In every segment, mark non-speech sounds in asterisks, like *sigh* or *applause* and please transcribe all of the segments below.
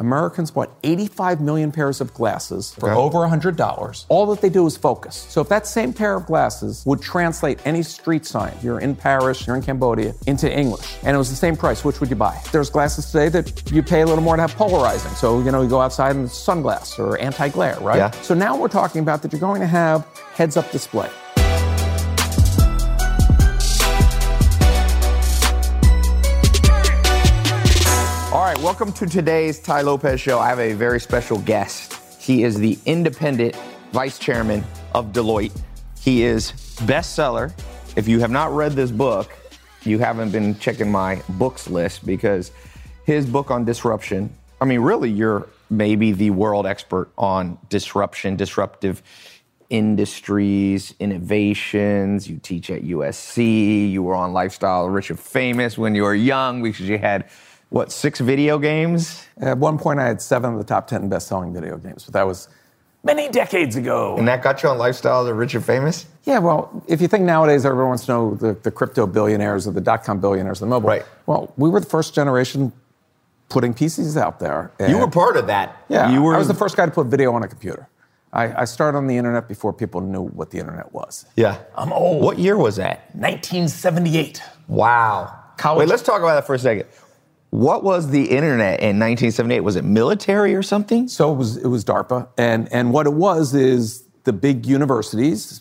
Americans bought 85 million pairs of glasses for Okay. over $100. All that they do is focus. So if that same pair of glasses would translate any street sign, you're in Paris, you're in Cambodia, into English, and it was the same price, which would you buy? There's glasses today that you pay a little more to have polarizing. So, you know, you go outside and it's sunglass or anti-glare, right? Yeah. So now we're talking about that you're going to have heads-up display. Welcome to today's Tai Lopez show. I have a very special guest. He is the independent vice chairman of Deloitte. He is bestseller. If you have not read this book, you haven't been checking my books list because his book on disruption, I mean, really, you're maybe the world expert on disruption, disruptive industries, innovations. You teach at USC. You were on Lifestyle Rich and Famous when you were young because you had, what, six video games? At one point, I had seven of the top 10 best-selling video games, but that was many decades ago. And that got you on Lifestyle the Rich and Famous? Yeah, well, if you think nowadays everyone wants to know the, the crypto billionaires or the dot com billionaires, the mobile. Right. Well, we were the first generation putting PCs out there. You were part of that. Yeah, You were I was the first guy to put video on a computer. I, I started on the internet before people knew what the internet was. Yeah. I'm old. What year was that? 1978. Wow. College- Wait, let's talk about that for a second. What was the internet in 1978? Was it military or something? So it was it was DARPA, and and what it was is the big universities,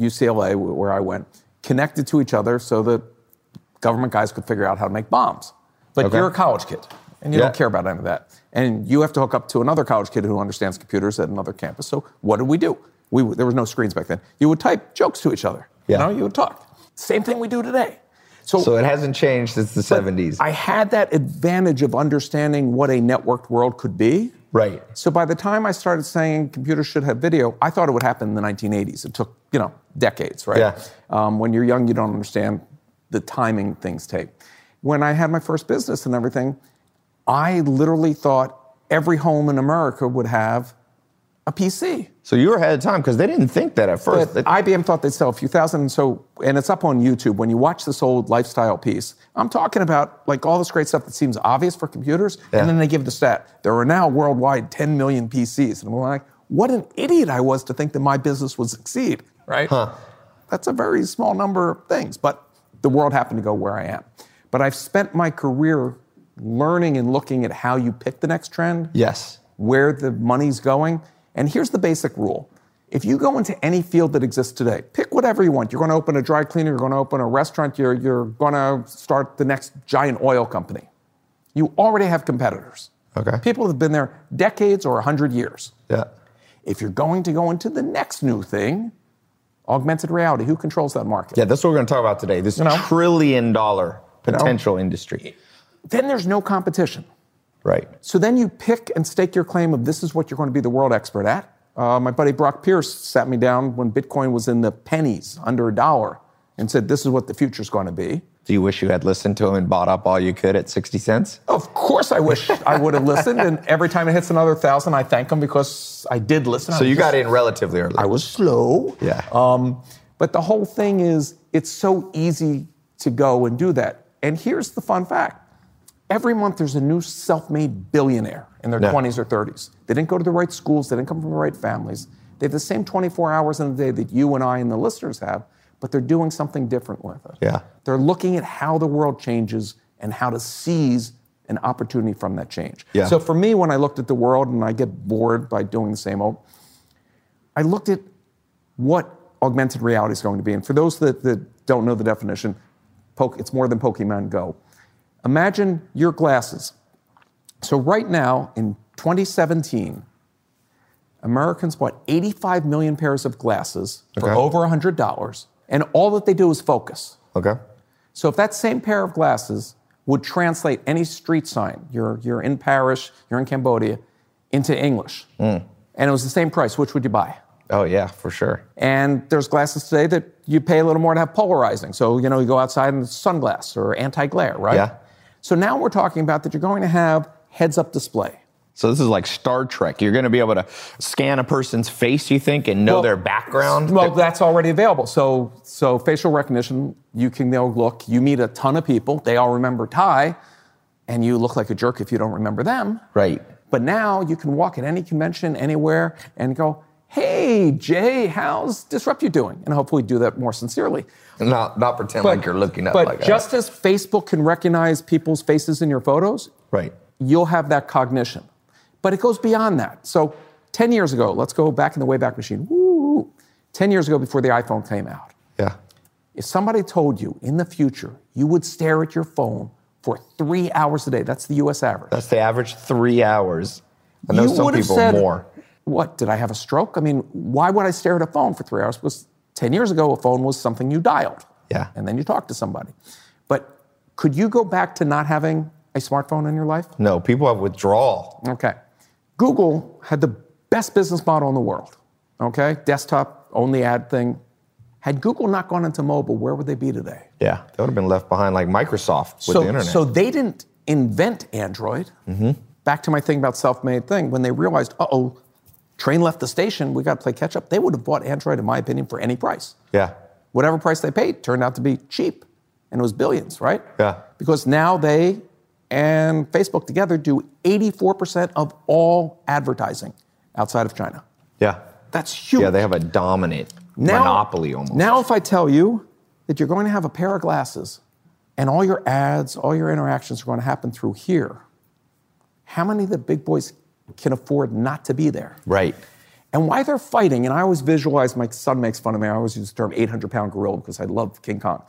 UCLA, where I went, connected to each other so that government guys could figure out how to make bombs. But Okay. you're a college kid, and you Yeah. don't care about any of that, and you have to hook up to another college kid who understands computers at another campus. So what did we do? We there was no screens back then. You would type jokes to each other. Yeah. You know, you would talk. Same thing we do today. So it hasn't changed since the 70s. I had that advantage of understanding what a networked world could be. right. So by the time I started saying computers should have video, I thought it would happen in the 1980s. It took, you know, decades, right? Yeah. Um, when you're young, you don't understand the timing things take. When I had my first business and everything, I literally thought every home in America would have a PC. So you were ahead of time because they didn't think that at first. But IBM thought they'd sell a few thousand. And so, and it's up on YouTube. When you watch this old lifestyle piece, I'm talking about like all this great stuff that seems obvious for computers. Yeah. And then they give the stat there are now worldwide 10 million PCs. And I'm like, what an idiot I was to think that my business would succeed, right? Huh. That's a very small number of things, but the world happened to go where I am. But I've spent my career learning and looking at how you pick the next trend yes. where the money's going. And here's the basic rule. If you go into any field that exists today, pick whatever you want. You're going to open a dry cleaner, you're going to open a restaurant, you're, you're going to start the next giant oil company. You already have competitors. Okay. People have been there decades or 100 years. Yeah. If you're going to go into the next new thing, augmented reality, who controls that market? Yeah, that's what we're going to talk about today. This know? trillion dollar know? potential industry. Then there's no competition. Right. So then you pick and stake your claim of this is what you're going to be the world expert at. Uh, my buddy Brock Pierce sat me down when Bitcoin was in the pennies, under a dollar, and said, This is what the future's going to be. Do you wish you had listened to him and bought up all you could at 60 cents? Of course, I wish I would have listened. And every time it hits another thousand, I thank him because I did listen. So you just- got in relatively early. I was slow. Yeah. Um, but the whole thing is, it's so easy to go and do that. And here's the fun fact every month there's a new self made billionaire in their Yeah. 20s or 30s. They didn't go to the right schools, they didn't come from the right families. They have the same 24 hours in a day that you and I and the listeners have, but they're doing something different with it. Yeah. They're looking at how the world changes and how to seize an opportunity from that change. Yeah. So for me, when I looked at the world and I get bored by doing the same old, I looked at what augmented reality is going to be. And for those that, that don't know the definition, poke, it's more than Pokemon Go. Imagine your glasses. So, right now in 2017, Americans bought 85 million pairs of glasses for Okay. over $100, and all that they do is focus. okay. So if that same pair of glasses would translate any street sign, you're, you're in Paris, you're in Cambodia, into English, mm. and it was the same price, which would you buy? Oh, yeah, for sure. And there's glasses today that you pay a little more to have polarizing. So, you know, you go outside and it's sunglass or anti-glare, right? Yeah. So now we're talking about that you're going to have heads-up display. So this is like Star Trek. You're going to be able to scan a person's face, you think, and know Well, their background. Well, that's already available. So, so facial recognition, you can go look. You meet a ton of people. They all remember Tai. and you look like a jerk if you don't remember them. Right. But now you can walk at any convention anywhere and go, "Hey, Jay, how's Disrupt you doing?" And hopefully do that more sincerely. Not not pretend like you're looking up But like just as Facebook can recognize people's faces in your photos, Right. you'll have that cognition. But it goes beyond that. So 10 years ago, let's go back in the Wayback Machine. Woo! 10 years ago before the iPhone came out. Yeah. If somebody told you in the future you would stare at your phone for three hours a day, that's the US average. That's the average three hours. I know you some people said, more. What, did I have a stroke? I mean, why would I stare at a phone for three hours? Because 10 years ago, a phone was something you dialed. Yeah. And then you talked to somebody. But could you go back to not having a smartphone in your life? No, people have withdrawal. Okay. Google had the best business model in the world. Okay. Desktop, only ad thing. Had Google not gone into mobile, where would they be today? Yeah. They would have been left behind like Microsoft with so, the internet. so they didn't invent Android. Mm-hmm. Back to my thing about self-made thing. When they realized, uh-oh, train left the station, we got to play catch up. They would have bought Android, in my opinion, for any price. yeah. Whatever price they paid turned out to be cheap, and it was billions, right? Yeah. Because now they and Facebook together do 84% of all advertising outside of China. Yeah. That's huge. Yeah, they have a dominant Now- monopoly almost. Now, if I tell you that you're going to have a pair of glasses and all your ads, all your interactions are going to happen through here, how many of the big boys can afford not to be there? right. And why they're fighting, and I always visualize, my son makes fun of me, I always use the term 800 pound gorilla because I love King Kong.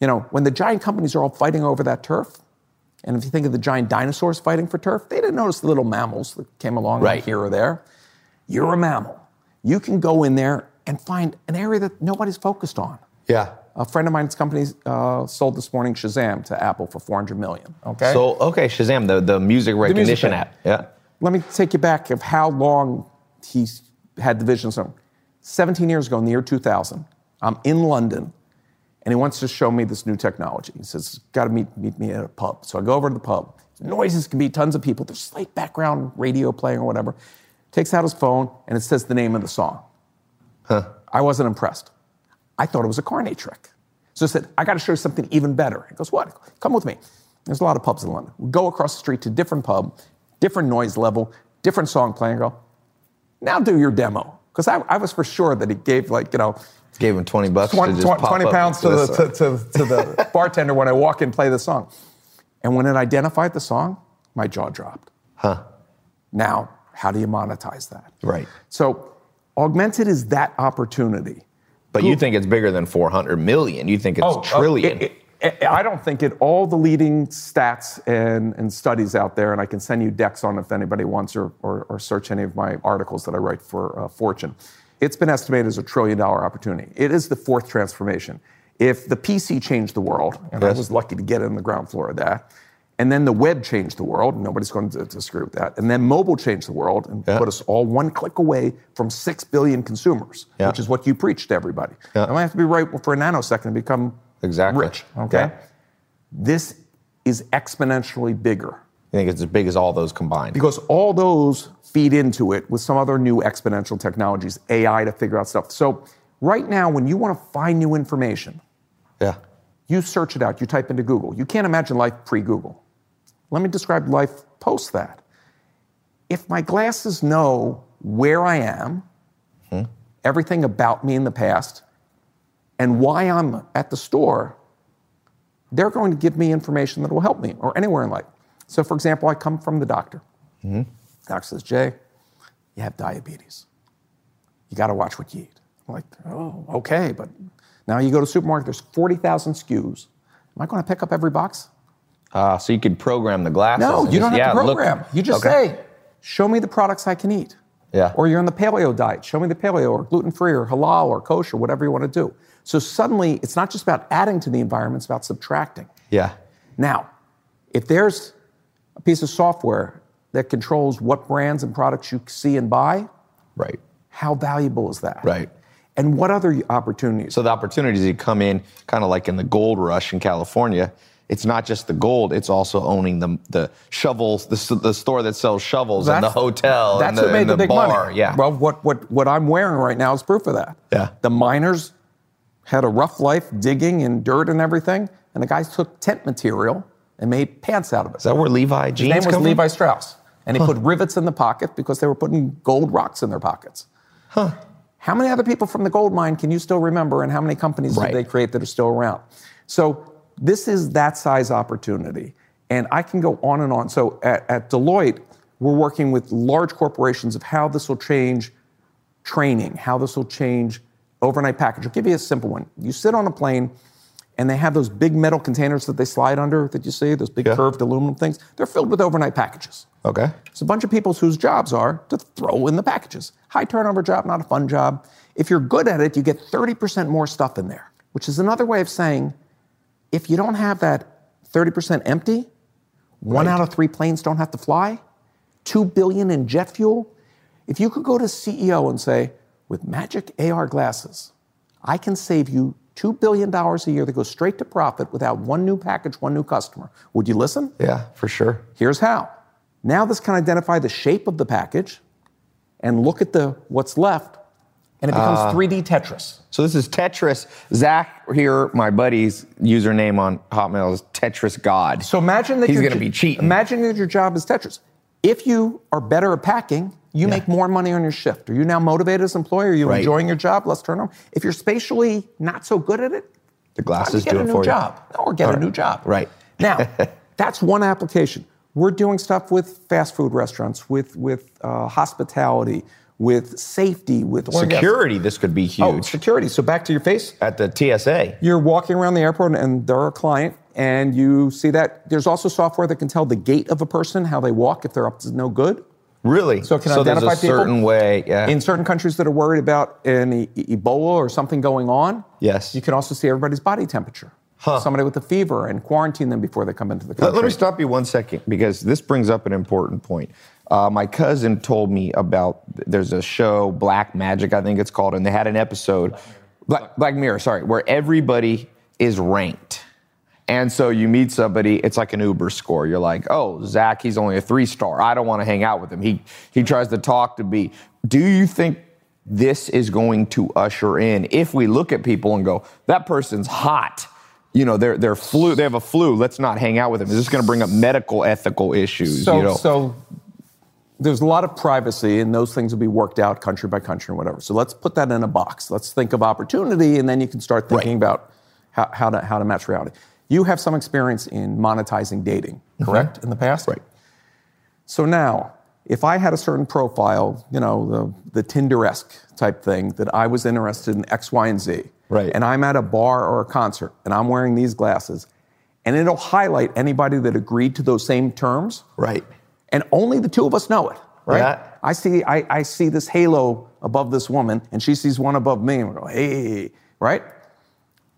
You know, when the giant companies are all fighting over that turf, and if you think of the giant dinosaurs fighting for turf, they didn't notice the little mammals that came along Right. here or there. You're a mammal. You can go in there and find an area that nobody's focused on. Yeah. A friend of mine's company uh, sold this morning Shazam to Apple for 400 million. Okay. So okay, Shazam, the, the music recognition thing. app. Yeah. Let me take you back of how long he's had the vision zone. 17 years ago, in the year 2000, I'm in London, and he wants to show me this new technology. He says, "Got to meet meet me at a pub." So I go over to the pub. Noises can be tons of people. There's slight background radio playing or whatever. Takes out his phone, and it says the name of the song. Huh. I wasn't impressed. I thought it was a carny trick. So I said, I got to show you something even better. He goes, What? Come with me. There's a lot of pubs in London. We go across the street to a different pub, different noise level, different song playing. I go, Now do your demo. Because I, I was for sure that he gave, like, you know, Gave him 20 bucks 20, to just pop 20 up pounds to the, to, uh, to, to the *laughs* bartender when I walk in and play the song. And when it identified the song, my jaw dropped. Huh. Now, how do you monetize that? Right. So, augmented is that opportunity. But you think it's bigger than 400 million. You think it's Oh, trillion. it- it- it- I don't think it. All the leading stats and, and studies out there, and I can send you decks on if anybody wants or, or, or search any of my articles that I write for uh, Fortune. It's been estimated as a trillion dollar opportunity. It is the fourth transformation. If the PC changed the world, and I was lucky to get in the ground floor of that, and then the web changed the world, nobody's going to disagree with that, and then mobile changed the world and Yeah. put us all one click away from six billion consumers, Yeah. which is what you preach to everybody. Yeah. I might have to be right for a nanosecond to become Exactly. rich. Okay. Yeah. This is exponentially bigger You think it's as big as all those combined. because all those feed into it with some other new exponential technologies, AI to figure out stuff. So right now, when you want to find new information, yeah. you search it out. You type into Google. You can't imagine life pre-Google. Let me describe life post that. If my glasses know where I am, hmm? everything about me in the past, and why I'm at the store, they're going to give me information that will help me or anywhere in life. So, for example, I come from the doctor. Doctor says, Jay, you have diabetes. You got to watch what you eat. I'm like, oh, okay, but now you go to the supermarket, there's 40,000 SKUs. Am I going to pick up every box? Uh, so you could program the glasses. No, you don't have yeah, to look- program. you just Okay. say, show me the products I can eat. Yeah. Or you're on the paleo diet. Show me the paleo or gluten free or halal or kosher, whatever you want to do. So suddenly, it's not just about adding to the environment, it's about subtracting. Yeah. Now, if there's a piece of software that controls what brands and products you see and buy, Right. how valuable is that? Right. And what other opportunities? So the opportunities that come in, kind of like in the gold rush in California, it's not just the gold; it's also owning the the shovels, the, the store that sells shovels, and the hotel, That's and the, what made the, the, big bar. money. Yeah. Well, what, what, what I'm wearing right now is proof of that. Yeah. The miners had a rough life digging in dirt and everything, and the guys took tent material and made pants out of it. Is that where Levi jeans His name was Levi? Strauss. And he put rivets in the pocket because they were putting gold rocks in their pockets. Huh. How many other people from the gold mine can you still remember, and how many companies Right. did they create that are still around? So this is that size opportunity, and I can go on and on. So at, at Deloitte, we're working with large corporations of how this will change training, how this will change overnight package. I'll give you a simple one. You sit on a plane, and they have those big metal containers that they slide under that you see, those big Yeah. curved aluminum things. They're filled with overnight packages. Okay. It's a bunch of people whose jobs are to throw in the packages. High turnover job, not a fun job. If you're good at it, you get 30% more stuff in there, which is another way of saying if you don't have that 30% empty, one Right. out of three planes don't have to fly, two billion in jet fuel. If you could go to CEO and say, with magic AR glasses, I can save you $2 billion a year that goes straight to profit without one new package, one new customer. Would you listen? Yeah, for sure. Here's how. Now this can identify the shape of the package and look at the what's left, and it becomes 3D Tetris. So this is Tetris. Zach here, my buddy's username on Hotmail is Tetris God. So imagine that he's going to be cheating. Imagine that your job is Tetris. If you are better at packing, you make more money on your shift. Are you now motivated as an employer? Are you Right. enjoying your job? Less turnover. If you're spatially not so good at it, the why don't glasses you get do a it new for job. No, or get All a new job. Right. Now, *laughs* that's one application. We're doing stuff with fast food restaurants, with with uh, hospitality, with safety, with. Security, this could be huge. Oh, huge. security. So back to your face. At the TSA. You're walking around the airport and they're a client, and you see that there's also software that can tell the gait of a person, how they walk, if they're up to no good. Really? So it can there's identify a people certain way. Yeah. In certain countries that are worried about an e- Ebola or something going on, Yes. you can also see everybody's body temperature. Huh. Somebody with a fever and quarantine them before they come into the Let, country. let me stop you one second because this brings up an important point. Uh, my cousin told me about there's a show, Black Magic, I think it's called, and they had an episode, Black, Black Mirror, sorry, where everybody is ranked. And so you meet somebody, it's like an Uber score. You're like, oh, Zach, he's only a three star. I don't want to hang out with him. He he tries to talk to me. Do you think this is going to usher in if we look at people and go, that person's hot? You know, they're they're flu, they have a flu. Let's not hang out with them. Is this going to bring up medical ethical issues? So, you know? so there's a lot of privacy, and those things will be worked out country by country and whatever. So let's put that in a box. Let's think of opportunity, and then you can start thinking Right. about how, how, to, how to match reality. You have some experience in monetizing dating, mm-hmm. correct, in the past? Right. So now, if I had a certain profile, you know, the, the Tinder-esque type thing, that I was interested in X, Y, and Z, Right. and I'm at a bar or a concert, and I'm wearing these glasses, and it'll highlight anybody that agreed to those same terms, right. And only the two of us know it, right? Yeah. I see, I, I see this halo above this woman, and she sees one above me, and we go, hey, right?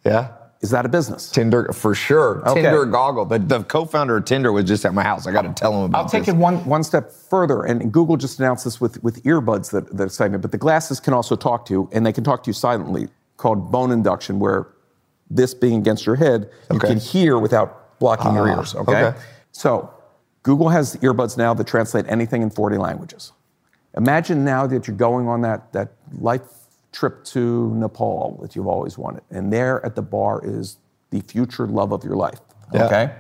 Yeah. Is that a business? Tinder for sure. Okay. Tinder goggle. The, the co-founder of Tinder was just at my house. I got to tell him about it. I'll take this. it one, one step further, and Google just announced this with, with earbuds that, that excite me, but the glasses can also talk to you, and they can talk to you silently, called bone induction, where this being against your head, you can hear without blocking your Ah, ears, okay? okay. So Google has earbuds now that translate anything in 40 languages. Imagine now that you're going on that, that life trip to Nepal that you've always wanted, and there at the bar is the future love of your life, Yeah. okay?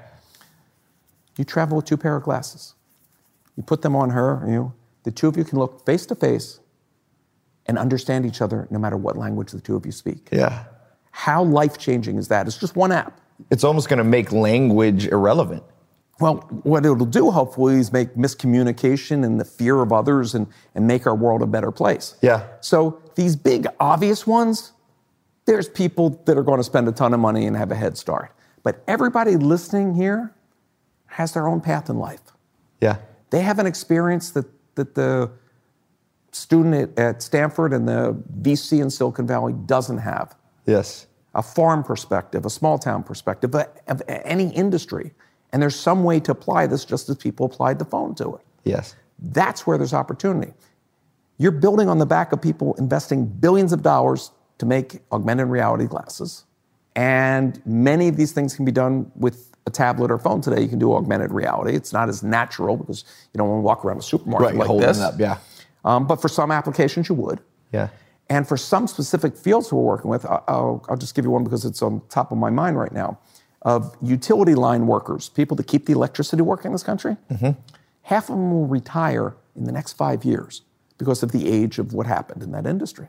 You travel with two pair of glasses. You put them on her, you. The two of you can look face to face and understand each other no matter what language the two of you speak. Yeah. How life changing is that? It's just one app. It's almost going to make language irrelevant. Well, what it'll do, hopefully, is make miscommunication and the fear of others and, and make our world a better place. Yeah. So these big, obvious ones, there's people that are going to spend a ton of money and have a head start. But everybody listening here has their own path in life. Yeah. They have an experience that, that the student at, at Stanford and the VC in Silicon Valley doesn't have. Yes. A farm perspective, a small town perspective, of, of any industry. And there's some way to apply this just as people applied the phone to it. Yes. That's where there's opportunity. You're building on the back of people investing billions of dollars to make augmented reality glasses. And many of these things can be done with a tablet or phone today. You can do augmented reality. It's not as natural because you don't want to walk around a supermarket Right. like holding this. it up. Yeah. Um, but for some applications, you would. Yeah. And for some specific fields we're working with, I'll, I'll just give you one because it's on top of my mind right now. Of utility line workers, people to keep the electricity working in this country, mm-hmm. half of them will retire in the next five years because of the age of what happened in that industry,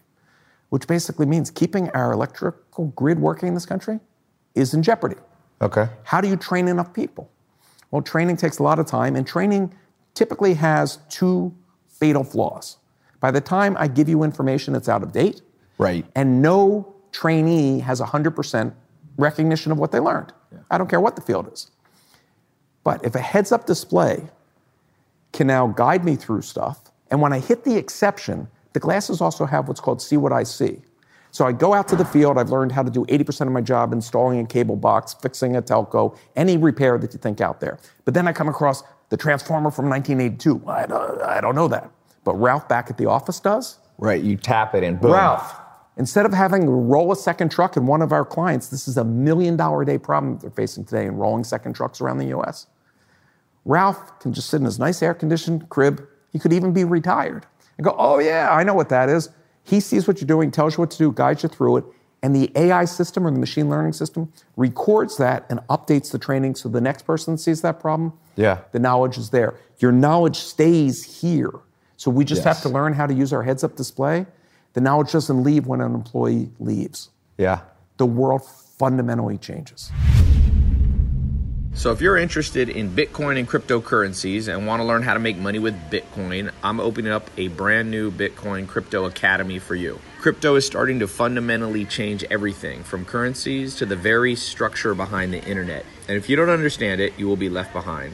which basically means keeping our electrical grid working in this country is in jeopardy. Okay. How do you train enough people? Well, training takes a lot of time, and training typically has two fatal flaws. By the time I give you information that's out of date, Right. and no trainee has 100% recognition of what they learned. I don't care what the field is. But if a heads up display can now guide me through stuff, and when I hit the exception, the glasses also have what's called See What I See. So I go out to the field, I've learned how to do 80% of my job installing a cable box, fixing a telco, any repair that you think out there. But then I come across the transformer from 1982. I don't, I don't know that. But Ralph back at the office does. Right. You tap it and boom. Ralph, instead of having to roll a second truck in one of our clients, this is a million dollar a day problem that they're facing today in rolling second trucks around the US. Ralph can just sit in his nice air conditioned crib. He could even be retired and go, Oh, yeah, I know what that is. He sees what you're doing, tells you what to do, guides you through it. And the AI system or the machine learning system records that and updates the training so the next person sees that problem, Yeah. the knowledge is there. Your knowledge stays here. So we just have to learn how to use our heads up display. The knowledge doesn't leave when an employee leaves. Yeah. The world fundamentally changes. So, if you're interested in Bitcoin and cryptocurrencies and want to learn how to make money with Bitcoin, I'm opening up a brand new Bitcoin Crypto Academy for you. Crypto is starting to fundamentally change everything from currencies to the very structure behind the internet. And if you don't understand it, you will be left behind.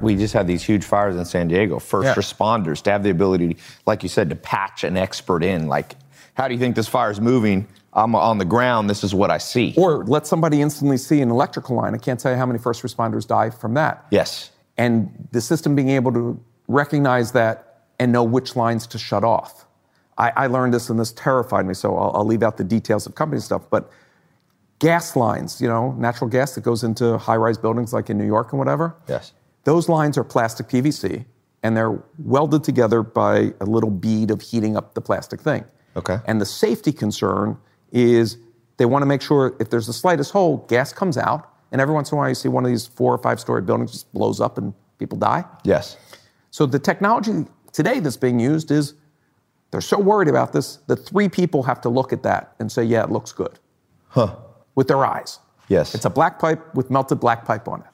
We just had these huge fires in San Diego. First Yeah. responders to have the ability, like you said, to patch an expert in. Like, how do you think this fire is moving? I'm on the ground. This is what I see. Or let somebody instantly see an electrical line. I can't tell you how many first responders die from that. yes. And the system being able to recognize that and know which lines to shut off. I, I learned this and this terrified me, so I'll, I'll leave out the details of company stuff. But gas lines, you know, natural gas that goes into high rise buildings like in New York and whatever. Yes. Those lines are plastic PVC and they're welded together by a little bead of heating up the plastic thing. Okay. And the safety concern is they want to make sure if there's the slightest hole, gas comes out. And every once in a while, you see one of these four or five story buildings just blows up and people die. Yes. So the technology today that's being used is they're so worried about this that three people have to look at that and say, yeah, it looks good. Huh. With their eyes. Yes. It's a black pipe with melted black pipe on it.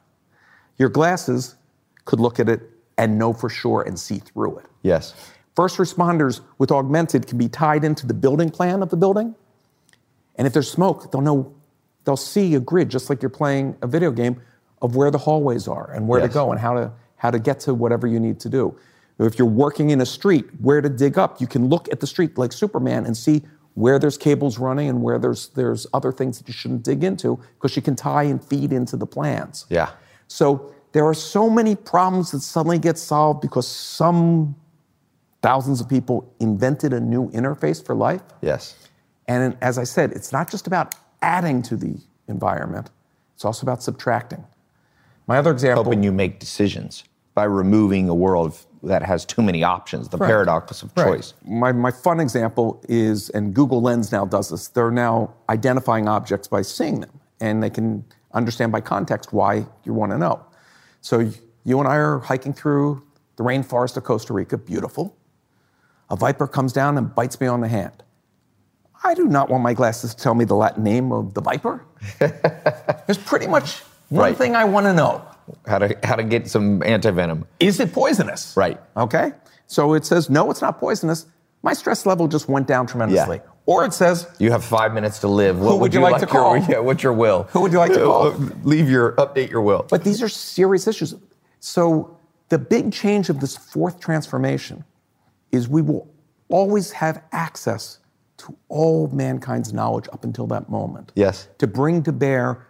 Your glasses could look at it and know for sure and see through it. yes. First responders with augmented can be tied into the building plan of the building. And if there's smoke, they'll know, they'll see a grid, just like you're playing a video game, of where the hallways are and where Yes. to go and how to, how to get to whatever you need to do. If you're working in a street, where to dig up, you can look at the street like Superman and see where there's cables running and where there's, there's other things that you shouldn't dig into because you can tie and feed into the plans. Yeah. So there are so many problems that suddenly get solved because some thousands of people invented a new interface for life. Yes. And as I said, it's not just about adding to the environment, it's also about subtracting. My other example Helping you make decisions by removing a world that has too many options, the paradox of choice. My, my fun example is, and Google Lens now does this, they're now identifying objects by seeing them, and they can understand by context why you want to know. So you and I are hiking through the rainforest of Costa Rica, beautiful. A viper comes down and bites me on the hand. I do not want my glasses to tell me the Latin name of the viper. *laughs* There's pretty much one Right. thing I want to know. How to how to get some antivenom. Is it poisonous? Right. Okay. So it says, no, it's not poisonous. My stress level just went down tremendously. Yeah. Or it says, You have five minutes to live. What would you like to call? Your, *laughs* yeah, what's your will? Who would you like to call? Uh, Leave your update your will. But these are serious issues. So the big change of this fourth transformation is we will always have access to all mankind's knowledge up until that moment. Yes. To bring to bear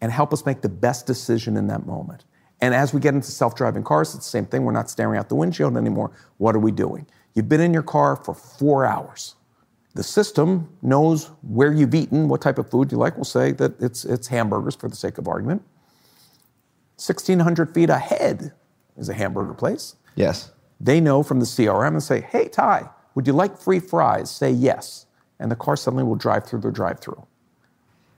and help us make the best decision in that moment. And as we get into self-driving cars, it's the same thing. We're not staring out the windshield anymore. What are we doing? You've been in your car for four hours. The system knows where you've eaten, what type of food you like. We'll say that it's, it's hamburgers for the sake of argument. 1,600 feet ahead is a hamburger place. Yes. They know from the CRM and say, hey, Tai, would you like free fries? Say yes. And the car suddenly will drive through their drive through.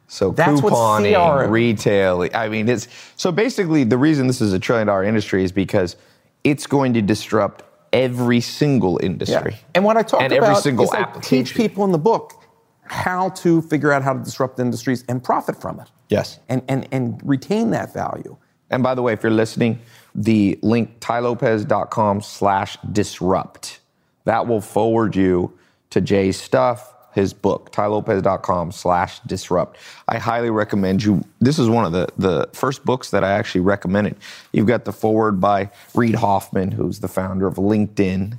So That's couponing, CRM retailing. I mean, it's so basically the reason this is a trillion dollar industry is because it's going to disrupt every single industry. And what I talk and about every single is I teach people in the book how to figure out how to disrupt industries and profit from it. Yes. And, and, and retain that value. And by the way, if you're listening, the link tailopez.com slash disrupt. That will forward you to Jay's stuff, his book, tailopez.com slash disrupt. I highly recommend you. This is one of the, the first books that I actually recommended. You've got the foreword by Reid Hoffman, who's the founder of LinkedIn.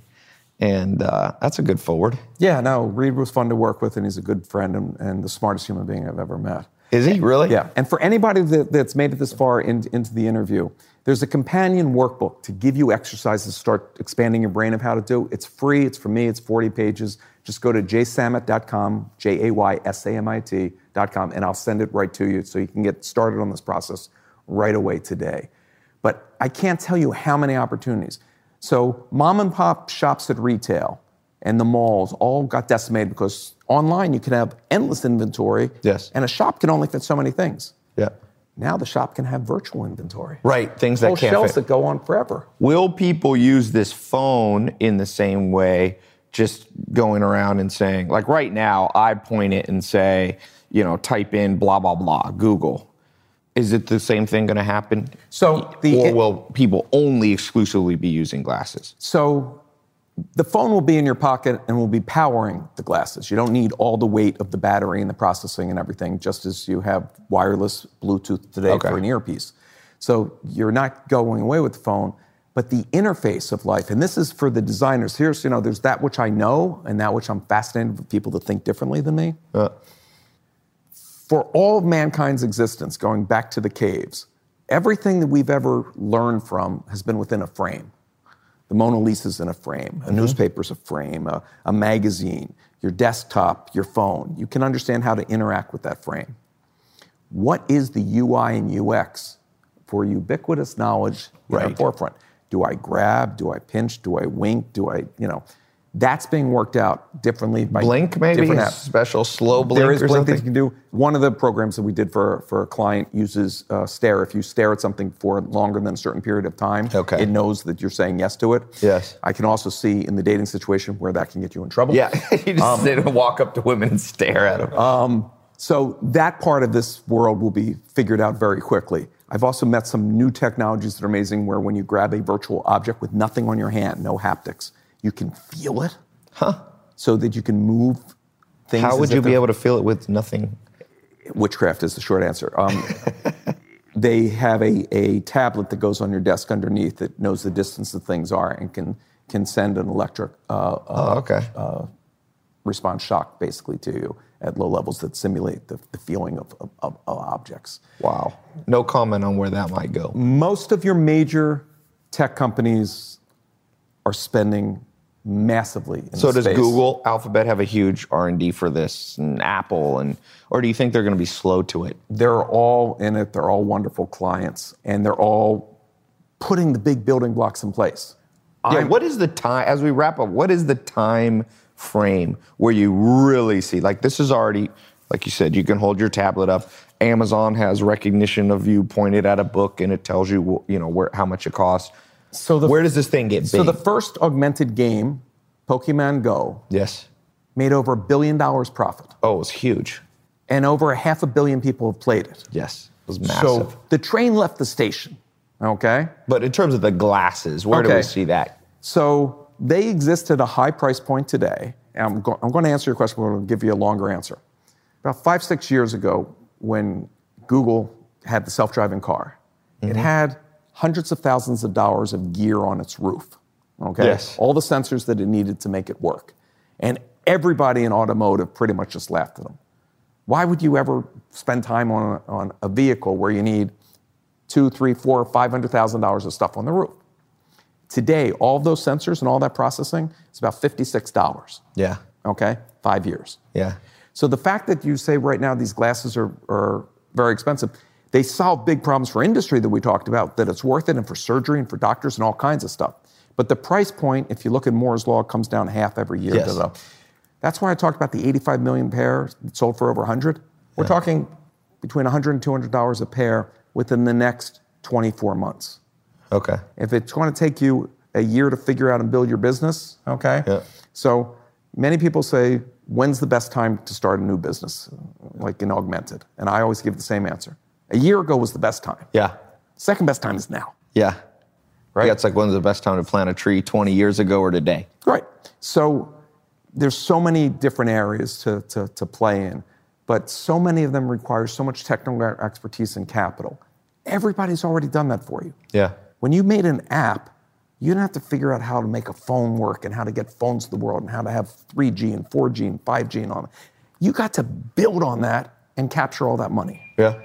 And uh, that's a good foreword. Yeah, no, Reed was fun to work with, and he's a good friend and, and the smartest human being I've ever met. Is he really? Yeah, and for anybody that, that's made it this far in, into the interview, there's a companion workbook to give you exercises to start expanding your brain of how to do. It's free. It's for me. It's 40 pages. Just go to jaysamit.com, J-A-Y-S-A-M-I-T.com, and I'll send it right to you so you can get started on this process right away today. But I can't tell you how many opportunities. So mom and pop shops at retail and the malls all got decimated because online you can have endless inventory. Yes. And a shop can only fit so many things. Yeah. Now the shop can have virtual inventory. Right. Things that Whole can't shelves fit. that go on forever. Will people use this phone in the same way, just going around and saying, like right now, I point it and say, you know, type in blah, blah, blah, Google. Is it the same thing going to happen? So the- or will people only exclusively be using glasses? So the phone will be in your pocket and will be powering the glasses. You don't need all the weight of the battery and the processing and everything, just as you have wireless Bluetooth today Okay. for an earpiece. So you're not going away with the phone, but the interface of life, and this is for the designers. Here's, you know, there's that which I know and that which I'm fascinated with people that think differently than me. Uh, for all of mankind's existence, going back to the caves, everything that we've ever learned from has been within a frame. The Mona Lisa's in a frame, a newspaper's a frame, a, a magazine, your desktop, your phone. You can understand how to interact with that frame. What is the UI and UX for ubiquitous knowledge in our forefront? Do I grab? Do I pinch? Do I wink? Do I, you know, that's being worked out differently by blink, maybe? different A apps. special slow blink There is blink that you can do. One of the programs that we did for, for a client uses uh, stare. If you stare at something for longer than a certain period of time, Okay. it knows that you're saying yes to it. Yes. I can also see in the dating situation where that can get you in trouble. Yeah, *laughs* you just Um, sit and walk up to women and stare at them. So that part of this world will be figured out very quickly. I've also met some new technologies that are amazing where when you grab a virtual object with nothing on your hand, no haptics, you can feel it. Huh. So that you can move things. How would you be able to feel it with nothing? Witchcraft is the short answer. Um, *laughs* they have a, a tablet that goes on your desk underneath that knows the distance that things are and can can send an electric uh, uh, Oh, okay. Response shock basically to you at low levels that simulate the, the feeling of, of, of, objects. wow. No comment on where that might go. Most of your major tech companies are spending massively. In So does space. Google, Alphabet have a huge R and D for this, and Apple, and or do you think they're going to be slow to it? They're all in it. They're all wonderful clients, and they're all putting the big building blocks in place. Yeah, I'm- what is the time as we wrap up? What is the time frame where you really see like this is already like you said you can hold your tablet up. Amazon has recognition of you pointed at a book and it tells you you know where how much it costs. So the- where does this thing get big? So the first augmented game, Pokemon Go, yes. made over a billion dollars profit, Oh, it's huge. and over a half a billion people have played it. Yes, it was massive. So the train left the station. Okay. but in terms of the glasses, where do we see that? So they exist at a high price point today. And I'm, go- I'm going to answer your question, but I'm going to give you a longer answer. About five, six years ago, when Google had the self driving car, it Mm-hmm. had hundreds of thousands of dollars of gear on its roof. Okay? Yes. All the sensors that it needed to make it work. And everybody in automotive pretty much just laughed at them. Why would you ever spend time on a, on a vehicle where you need two, three, four, five hundred thousand dollars of stuff on the roof? Today, all those sensors and all that processing is about fifty-six dollars. Yeah. Okay, five years. Yeah. So the fact that you say right now these glasses are, are very expensive, they solve big problems for industry that we talked about, that it's worth it, and for surgery and for doctors and all kinds of stuff. But the price point, if you look at Moore's law, it comes down half every year. Yes. That's why I talked about the 85 million pair that sold for over 100. We're talking between 100 and 200 dollars a pair within the next 24 months. Okay. If it's going to take you a year to figure out and build your business, okay? Yeah. So many people say, when's the best time to start a new business, like in augmented? And I always give the same answer. A year ago was the best time. Yeah. Second best time is now. Yeah. Right. Yeah, it's like when's the best time to plant a tree? 20 years ago or today? Right. So there's so many different areas to, to, to play in, but so many of them require so much technical expertise and capital. Everybody's already done that for you. Yeah. When you made an app, you didn't have to figure out how to make a phone work and how to get phones to the world and how to have 3G and 4G and 5G and all that. You got to build on that and capture all that money. Yeah.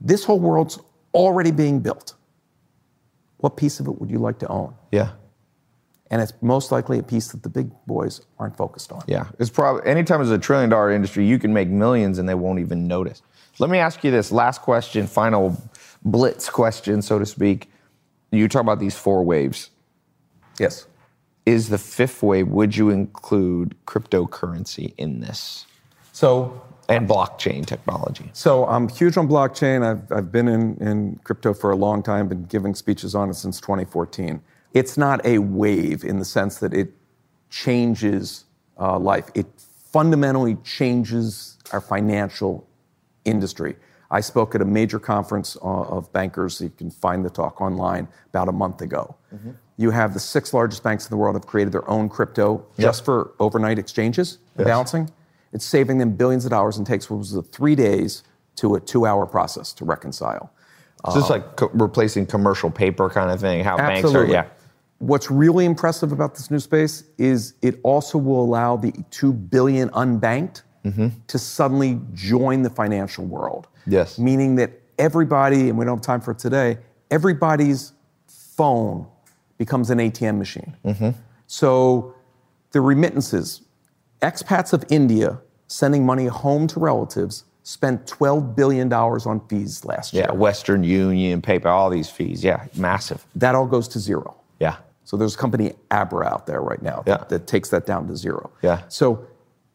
This whole world's already being built. What piece of it would you like to own? Yeah. And it's most likely a piece that the big boys aren't focused on. Yeah. It's probably anytime it's a trillion dollar industry, you can make millions and they won't even notice. Let me ask you this last question, final blitz question, so to speak. You talk about these four waves. Yes. Is the fifth wave, would you include cryptocurrency in this? So And blockchain technology? So I'm huge on blockchain. I've, I've been in, in crypto for a long time, been giving speeches on it since 2014. It's not a wave in the sense that it changes uh, life. It fundamentally changes our financial industry. I spoke at a major conference uh, of bankers. You can find the talk online about a month ago. You have the six largest banks in the world have created their own crypto just for overnight exchanges and Yes. balancing. It's saving them billions of dollars and takes what was a three days to a two hour process to reconcile. Is this like co- replacing commercial paper kind of thing? How banks are, yeah. What's really impressive about this new space is it also will allow the 2 billion unbanked Mm-hmm. to suddenly join the financial world. Yes. Meaning that everybody, and we don't have time for today, everybody's phone becomes an ATM machine. Mm-hmm. So the remittances, expats of India sending money home to relatives spent $12 billion on fees last year. Yeah, Western Union, PayPal, all these fees. Yeah, massive. That all goes to zero. Yeah. So there's a company Abra out there right now Yeah. that, that takes that down to zero. Yeah. So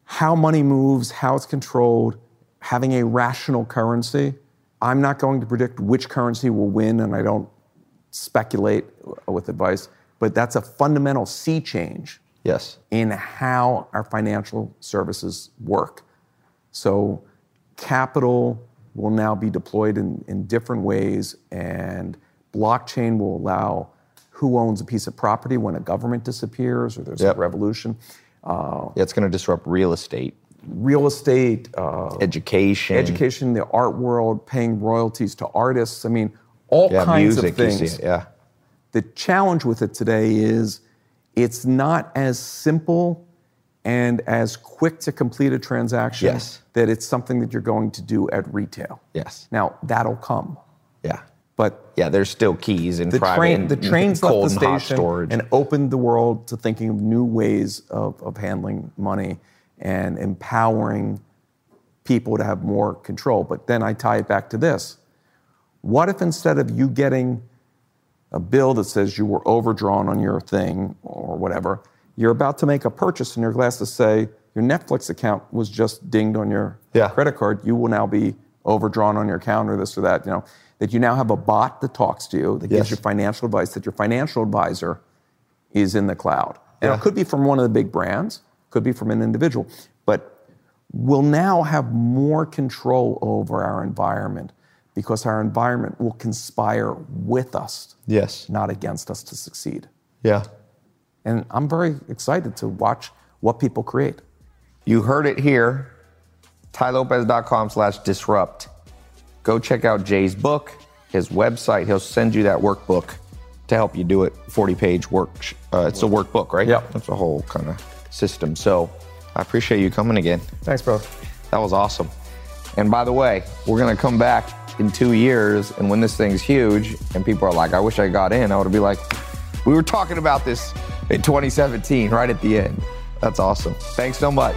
how money moves, how it's controlled, having a rational currency. I'm not going to predict which currency will win, and I don't speculate with advice, but that's a fundamental sea change Yes. in how our financial services work. So, capital will now be deployed in, in different ways, and blockchain will allow who owns a piece of property when a government disappears or there's Yep. a revolution. Uh, Yeah, it's going to disrupt real estate, real estate, uh, education. education, the art world, paying royalties to artists. I mean, all Yeah, kinds music. of things. Yeah. The challenge with it today is it's not as simple and as quick to complete a transaction Yes. that it's something that you're going to do at retail. Yes. Now, that'll come. Yeah. But Yeah, there's still keys in the private train, and the trains cold left the and station storage. and opened the world to thinking of new ways of, of handling money and empowering people to have more control. But then I tie it back to this. What if instead of you getting a bill that says you were overdrawn on your thing or whatever, you're about to make a purchase and your glasses say your Netflix account was just dinged on your Yeah. credit card, you will now be overdrawn on your account or this or that, you know, that you now have a bot that talks to you, that Yes. gives you financial advice, that your financial advisor is in the cloud. And Yeah. it could be from one of the big brands, could be from an individual, but we'll now have more control over our environment because our environment will conspire with us, Yes. not against us to succeed. Yeah. And I'm very excited to watch what people create. You heard it here. tailopez.com slash disrupt. Go check out Jay's book, his website. He'll send you that workbook to help you do it. 40 page work. Uh, it's a workbook, right? Yep. It's a whole kind of system. So I appreciate you coming again. Thanks, bro. That was awesome. And by the way, we're going to come back in two years, and when this thing's huge and people are like, I wish I got in, I would be like, we were talking about this in 2017, right at the end. That's awesome. Thanks so much.